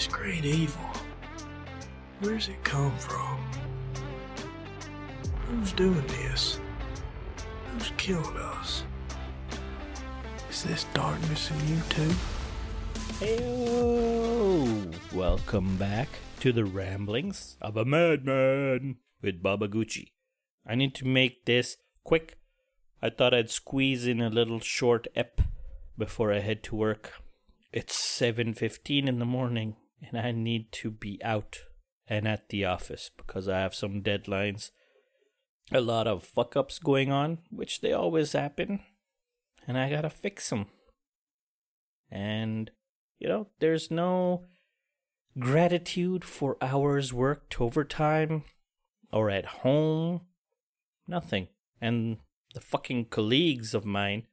This great evil. Where's it come from? Who's doing this? Who's killing us? Is this darkness in you too? Heyo! Welcome back to the ramblings of a madman with Baba Gucci. I need to make this quick. I thought I'd squeeze in a little short ep before I head to work. It's 7:15 in the morning and I need to be out and at the office because I have some deadlines. A lot of fuck ups going on, which they always happen, and I got to fix them. And you know, there's no gratitude for hours worked overtime or at home. Nothing. And the fucking colleagues of mine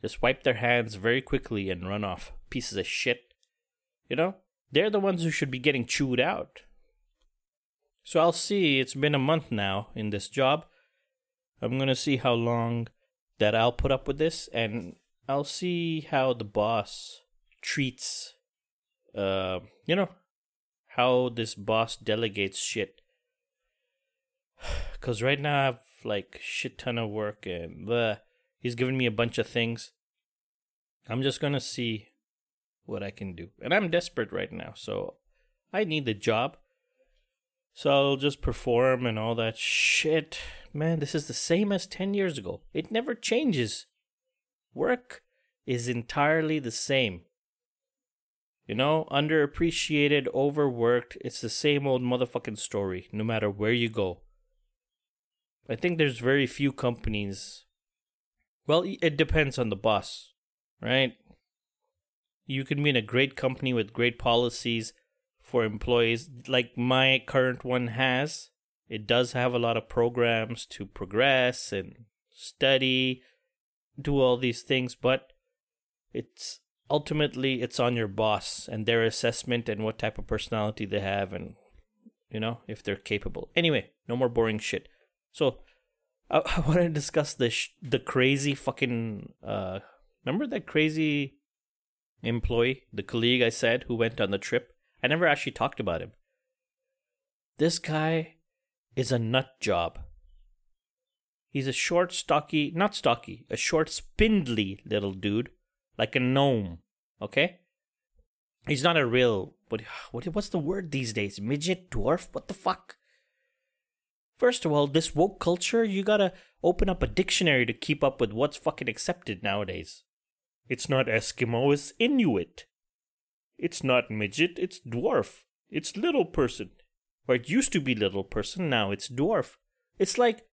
just wipe their hands very quickly and run off. Pieces of shit. You know? They're the ones who should be getting chewed out. So I'll see. It's been a month now in this job. I'm going to see how long that I'll put up with this and I'll see how the boss treats uh you know how this boss delegates shit cuz right now I have like shit ton of work and bleh, he's giving me a bunch of things I'm just going to see what I can do and I'm desperate right now so I need the job so I'll just perform and all that shit man this is the same as 10 years ago it never changes work is entirely the same you know, underappreciated, overworked. It's the same old motherfucking story, no matter where you go. I think there's very few companies. Well, it depends on the boss, right? You can be in a great company with great policies for employees, like my current one has. It does have a lot of programs to progress and study, do all these things, but it's ultimately it's on your boss and their assessment and what type of personality they have and you know if they're capable anyway no more boring shit so i, I want to discuss the sh- the crazy fucking uh remember that crazy employee the colleague i said who went on the trip i never actually talked about him this guy is a nut job he's a short stocky not stocky a short spindly little dude like a gnome. Okay, he's not a real what what what's the word these days? Midget, dwarf? What the fuck? First of all, this woke culture, you gotta open up a dictionary to keep up with what's fucking accepted nowadays. It's not Eskimo, it's Inuit. It's not midget, it's dwarf. It's little person. Or it used to be little person, now it's dwarf. It's like,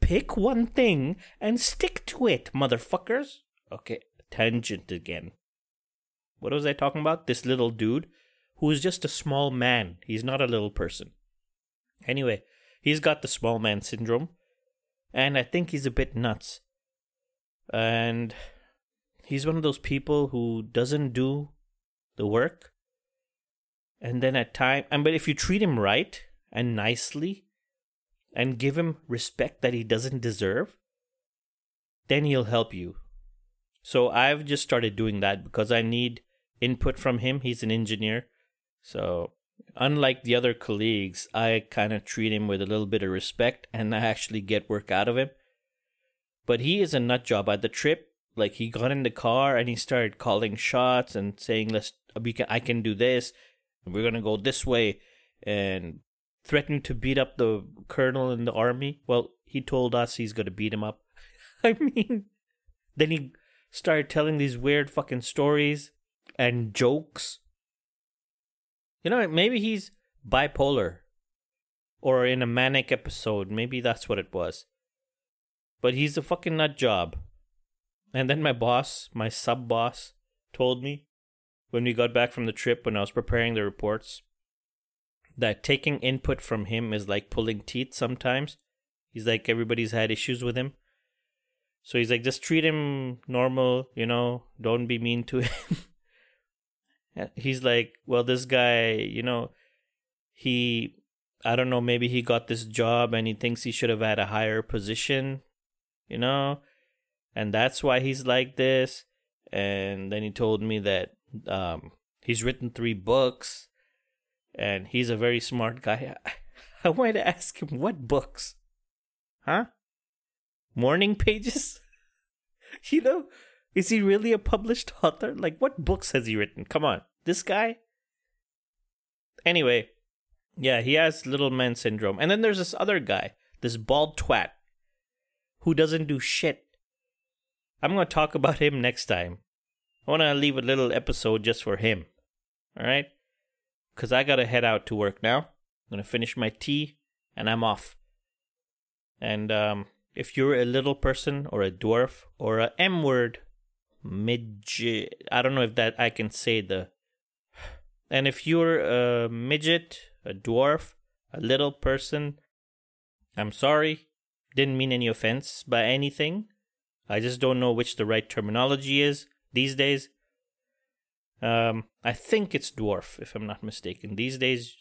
pick one thing and stick to it, motherfuckers. Okay, tangent again. What was I talking about? This little dude who is just a small man. He's not a little person. Anyway, he's got the small man syndrome, and I think he's a bit nuts. And he's one of those people who doesn't do the work. And then at time, and but if you treat him right and nicely, and give him respect that he doesn't deserve, then he'll help you so I've just started doing that because I need input from him. He's an engineer. So unlike the other colleagues, I kind of treat him with a little bit of respect and I actually get work out of him. But he is a nut job at the trip. Like he got in the car and he started calling shots and saying, "Let's, we can, I can do this. We're gonna go this way," and threatened to beat up the colonel in the army. Well, he told us he's gonna beat him up. I mean, then he started telling these weird fucking stories and jokes. You know, maybe he's bipolar or in a manic episode. Maybe that's what it was. But he's a fucking nut job. And then my boss, my sub boss, told me when we got back from the trip when I was preparing the reports that taking input from him is like pulling teeth sometimes. He's like everybody's had issues with him. So he's like, just treat him normal, you know, don't be mean to him. he's like, well, this guy, you know, he, I don't know, maybe he got this job and he thinks he should have had a higher position, you know, and that's why he's like this. And then he told me that um, he's written three books and he's a very smart guy. I, I wanted to ask him what books, huh? Morning pages. you know, is he really a published author? Like, what books has he written? Come on, this guy. Anyway, yeah, he has little man syndrome, and then there's this other guy, this bald twat, who doesn't do shit. I'm gonna talk about him next time. I want to leave a little episode just for him. All right? Because I got to head out to work now. I'm going to finish my tea and I'm off. And um, if you're a little person or a dwarf or a M word, midget, I don't know if that I can say the. And if you're a midget, a dwarf, a little person, I'm sorry. Didn't mean any offense by anything. I just don't know which the right terminology is these days. Um, I think it's dwarf, if I'm not mistaken. These days,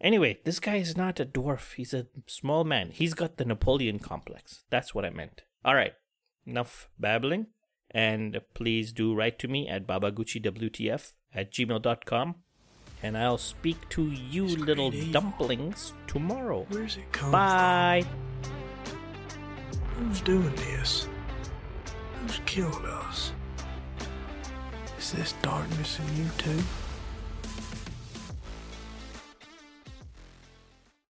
anyway, this guy is not a dwarf. He's a small man. He's got the Napoleon complex. That's what I meant. All right, enough babbling. And please do write to me at babaguchiwtf at gmail.com. And I'll speak to you It's little dumplings tomorrow. Where's it come Bye. from? Who's doing this? Who's killed us? Is this darkness in you too?